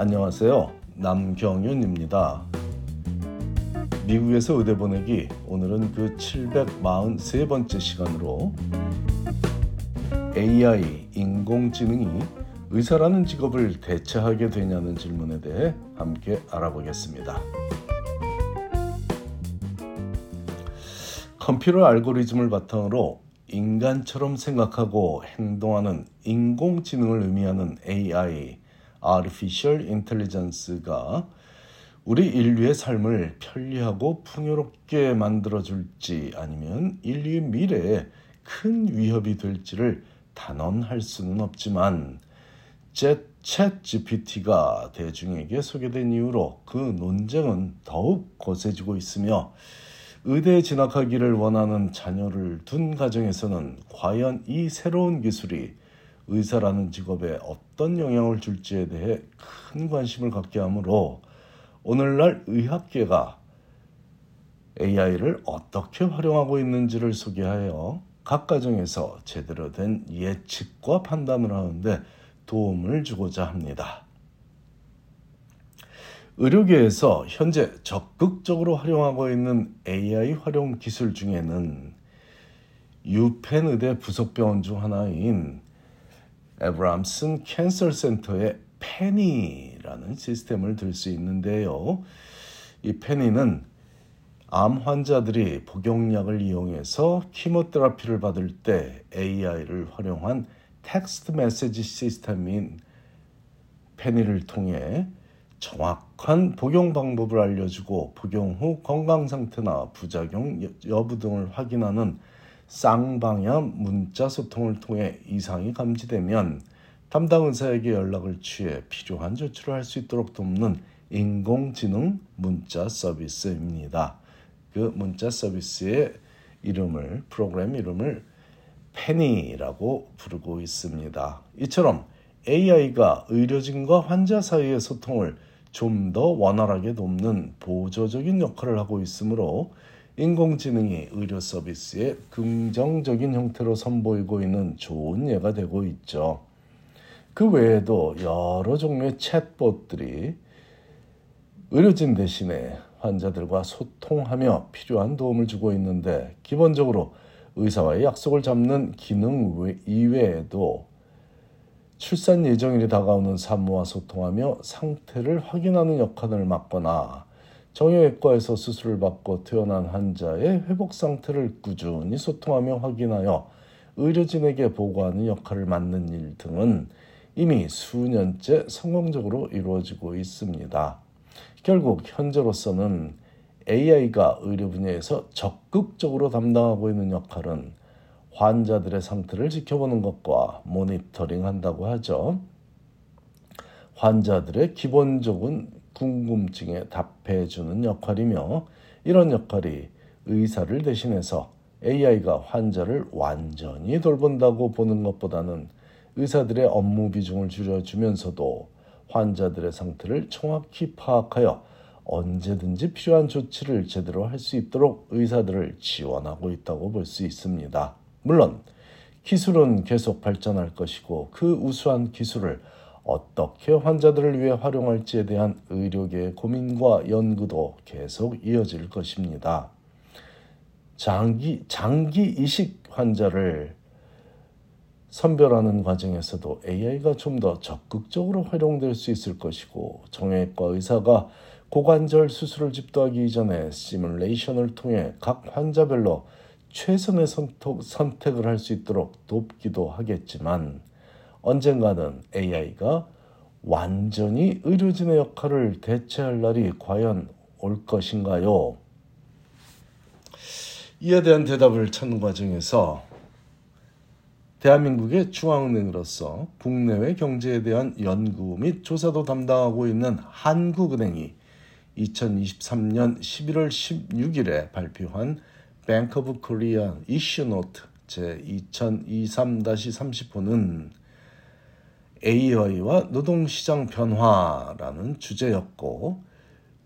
안녕하세요. 남경윤입니다. 미국에서 의대 보내기 오늘은 그 743번째 시간으로 AI 인공지능이 의사라는 직업을 대체하게 되냐는 질문에 대해 함께 알아보겠습니다. 컴퓨터 알고리즘을 바탕으로 인간처럼 생각하고 행동하는 인공지능을 의미하는 AI, Artificial Intelligence가 우리 인류의 삶을 편리하고 풍요롭게 만들어 줄지 아니면 인류의 미래에 큰 위협이 될지를 단언할 수는 없지만 챗 GPT가 대중에게 소개된 이후로 그 논쟁은 더욱 거세지고 있으며 의대에 진학하기를 원하는 자녀를 둔 가정에서는 과연 이 새로운 기술이 의사라는 직업에 어떤 영향을 줄지에 대해 큰 관심을 갖게 하므로 오늘날 의학계가 AI를 어떻게 활용하고 있는지를 소개하여 각 가정에서 제대로 된 예측과 판단을 하는데 도움을 주고자 합니다. 의료계에서 현재 적극적으로 활용하고 있는 AI 활용 기술 중에는 UPenn 의대 부속병원 중 하나인 Abramson Cancer Center의 Penny라는 시스템을 들 수 있는데요. 이 Penny는 암 환자들이 복용약을 이용해서 chemotherapy를 받을 때 AI를 활용한 text message 시스템인 Penny를 통해 정확한 복용 방법을 알려주고 복용 후 건강 상태나 부작용 여부 등을 확인하는 쌍방향 문자 소통을 통해 이상이 감지되면 담당 의사에게 연락을 취해 필요한 조치를 할 수 있도록 돕는 인공지능 문자 서비스입니다. 그 문자 서비스의 이름을 프로그램 이름을 페니라고 부르고 있습니다. 이처럼 AI가 의료진과 환자 사이의 소통을 좀 더 원활하게 돕는 보조적인 역할을 하고 있으므로 인공지능이 의료 서비스의 긍정적인 형태로 선보이고 있는 좋은 예가 되고 있죠. 그 외에도 여러 종류의 챗봇들이 의료진 대신에 환자들과 소통하며 필요한 도움을 주고 있는데 기본적으로 의사와의 약속을 잡는 기능 이외에도 출산 예정일이 다가오는 산모와 소통하며 상태를 확인하는 역할을 맡거나 정형외과에서 수술을 받고 퇴원한 환자의 회복 상태를 꾸준히 소통하며 확인하여 의료진에게 보고하는 역할을 맡는 일 등은 이미 수년째 성공적으로 이루어지고 있습니다. 결국 현재로서는 AI가 의료 분야에서 적극적으로 담당하고 있는 역할은 환자들의 상태를 지켜보는 것과 모니터링 한다고 하죠. 환자들의 기본적인 궁금증에 답해 주는 역할이며 이런 역할이 의사를 대신해서 AI가 환자를 완전히 돌본다고 보는 것보다는 의사들의 업무 비중을 줄여주면서도 환자들의 상태를 정확히 파악하여 언제든지 필요한 조치를 제대로 할 수 있도록 의사들을 지원하고 있다고 볼 수 있습니다. 물론 기술은 계속 발전할 것이고 그 우수한 기술을 어떻게 환자들을 위해 활용할지에 대한 의료계의 고민과 연구도 계속 이어질 것입니다. 장기, 장기 이식 환자를 선별하는 과정에서도 AI가 좀 더 적극적으로 활용될 수 있을 것이고 정형외과 의사가 고관절 수술을 집도하기 이전에 시뮬레이션을 통해 각 환자별로 최선의 선택 을 할 수 있도록 돕기도 하겠지만 언젠가는 AI가 완전히 의료진의 역할을 대체할 날이 과연 올 것인가요? 이에 대한 대답을 찾는 과정에서 대한민국의 중앙은행으로서 국내외 경제에 대한 연구 및 조사도 담당하고 있는 한국은행이 2023년 11월 16일에 발표한 Bank of Korea 이슈 노트 제 2023-30호는 AI와 노동시장 변화라는 주제였고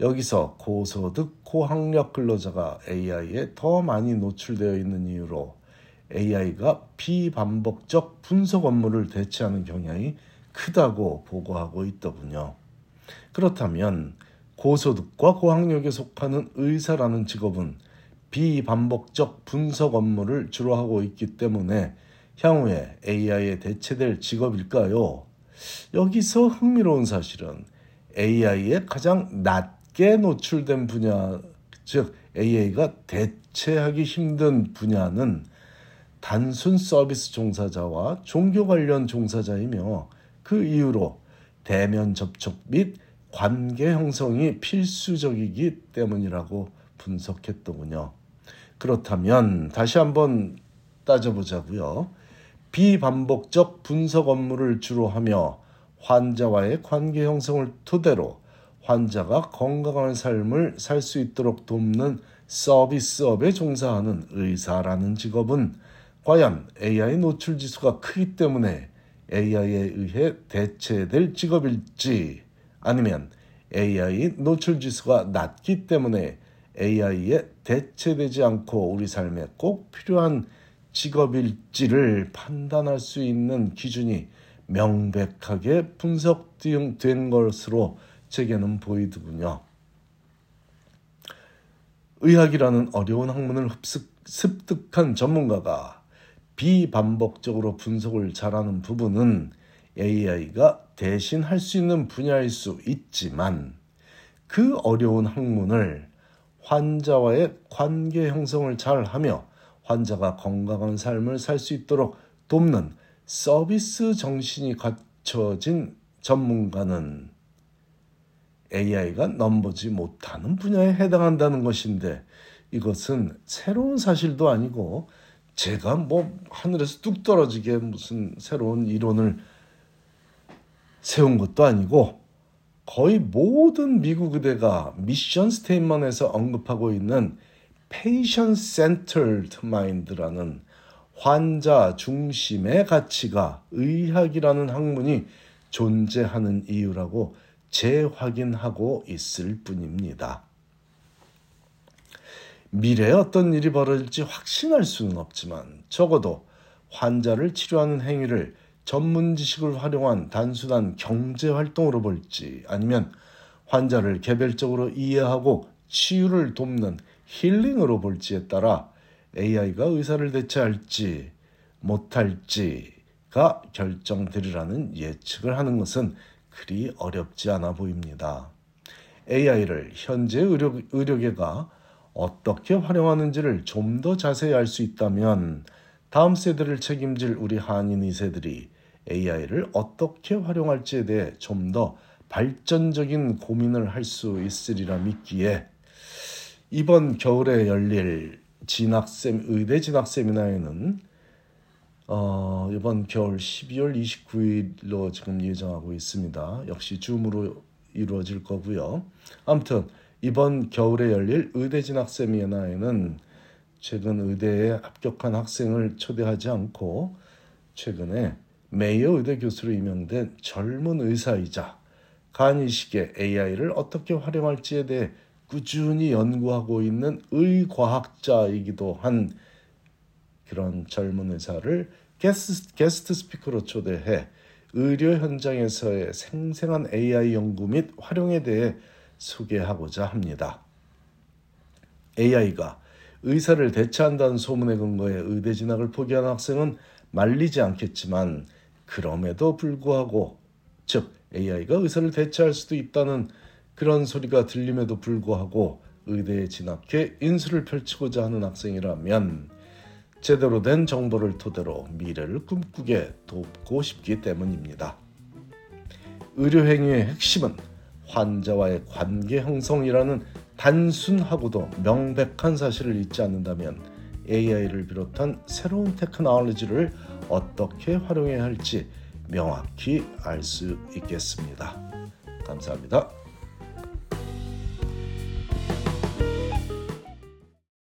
여기서 고소득 고학력 근로자가 AI에 더 많이 노출되어 있는 이유로 AI가 비반복적 분석 업무를 대체하는 경향이 크다고 보고하고 있더군요. 그렇다면 고소득과 고학력에 속하는 의사라는 직업은 비반복적 분석 업무를 주로 하고 있기 때문에 향후에 AI에 대체될 직업일까요? 여기서 흥미로운 사실은 AI에 가장 낮게 노출된 분야, 즉 AI가 대체하기 힘든 분야는 단순 서비스 종사자와 종교 관련 종사자이며 그 이유로 대면 접촉 및 관계 형성이 필수적이기 때문이라고 분석했더군요. 그렇다면 다시 한번 따져보자고요. 비반복적 분석 업무를 주로 하며 환자와의 관계 형성을 토대로 환자가 건강한 삶을 살 수 있도록 돕는 서비스업에 종사하는 의사라는 직업은 과연 AI 노출 지수가 크기 때문에 AI에 의해 대체될 직업일지 아니면 AI 노출 지수가 낮기 때문에 AI에 대체되지 않고 우리 삶에 꼭 필요한 직업일지를 판단할 수 있는 기준이 명백하게 분석된 것으로 제게는 보이더군요. 의학이라는 어려운 학문을 습득한 전문가가 비반복적으로 분석을 잘하는 부분은 AI가 대신 할 수 있는 분야일 수 있지만 그 어려운 학문을 환자와의 관계 형성을 잘 하며 환자가 건강한 삶을 살 수 있도록 돕는 서비스 정신이 갖춰진 전문가는 AI가 넘보지 못하는 분야에 해당한다는 것인데 이것은 새로운 사실도 아니고 제가 뭐 하늘에서 뚝 떨어지게 무슨 새로운 이론을 세운 것도 아니고 거의 모든 미국 의대가 미션 스테인먼에서 언급하고 있는 patient centered mind라는 환자 중심의 가치가 의학이라는 학문이 존재하는 이유라고 재확인하고 있을 뿐입니다. 미래에 어떤 일이 벌어질지 확신할 수는 없지만 적어도 환자를 치료하는 행위를 전문 지식을 활용한 단순한 경제 활동으로 볼지 아니면 환자를 개별적으로 이해하고 치유를 돕는 힐링으로 볼지에 따라 AI가 의사를 대체할지 못할지가 결정되리라는 예측을 하는 것은 그리 어렵지 않아 보입니다. AI를 현재 의료, 의료계가 어떻게 활용하는지를 좀 더 자세히 알 수 있다면 다음 세대를 책임질 우리 한인 2세들이 AI를 어떻게 활용할지에 대해 좀 더 발전적인 고민을 할 수 있으리라 믿기에 이번 겨울에 열릴 진학셈 의대 진학 세미나에는 어, 이번 겨울 12월 29일로 지금 예정하고 있습니다. 역시 줌으로 이루어질 거고요. 아무튼 이번 겨울에 열릴 의대 진학 세미나에는 최근 의대에 합격한 학생을 초대하지 않고 최근에 메이어 의대 교수로 임명된 젊은 의사이자 간이식의 AI를 어떻게 활용할지에 대해 꾸준히 연구하고 있는 의과학자이기도 한 그런 젊은 의사를 게스트, 게스트 스피커로 초대해 의료 현장에서의 생생한 AI 연구 및 활용에 대해 소개하고자 합니다. AI가 의사를 대체한다는 소문에 근거해 의대 진학을 포기한 학생은 말리지 않겠지만 그럼에도 불구하고 즉 AI가 의사를 대체할 수도 있다는 그런 소리가 들림에도 불구하고 의대에 진학해 인수를 펼치고자 하는 학생이라면 제대로 된 정보를 토대로 미래를 꿈꾸게 돕고 싶기 때문입니다. 의료행위의 핵심은 환자와의 관계 형성이라는 단순하고도 명백한 사실을 잊지 않는다면 AI를 비롯한 새로운 테크놀로지를 어떻게 활용해야 할지 명확히 알 수 있겠습니다. 감사합니다.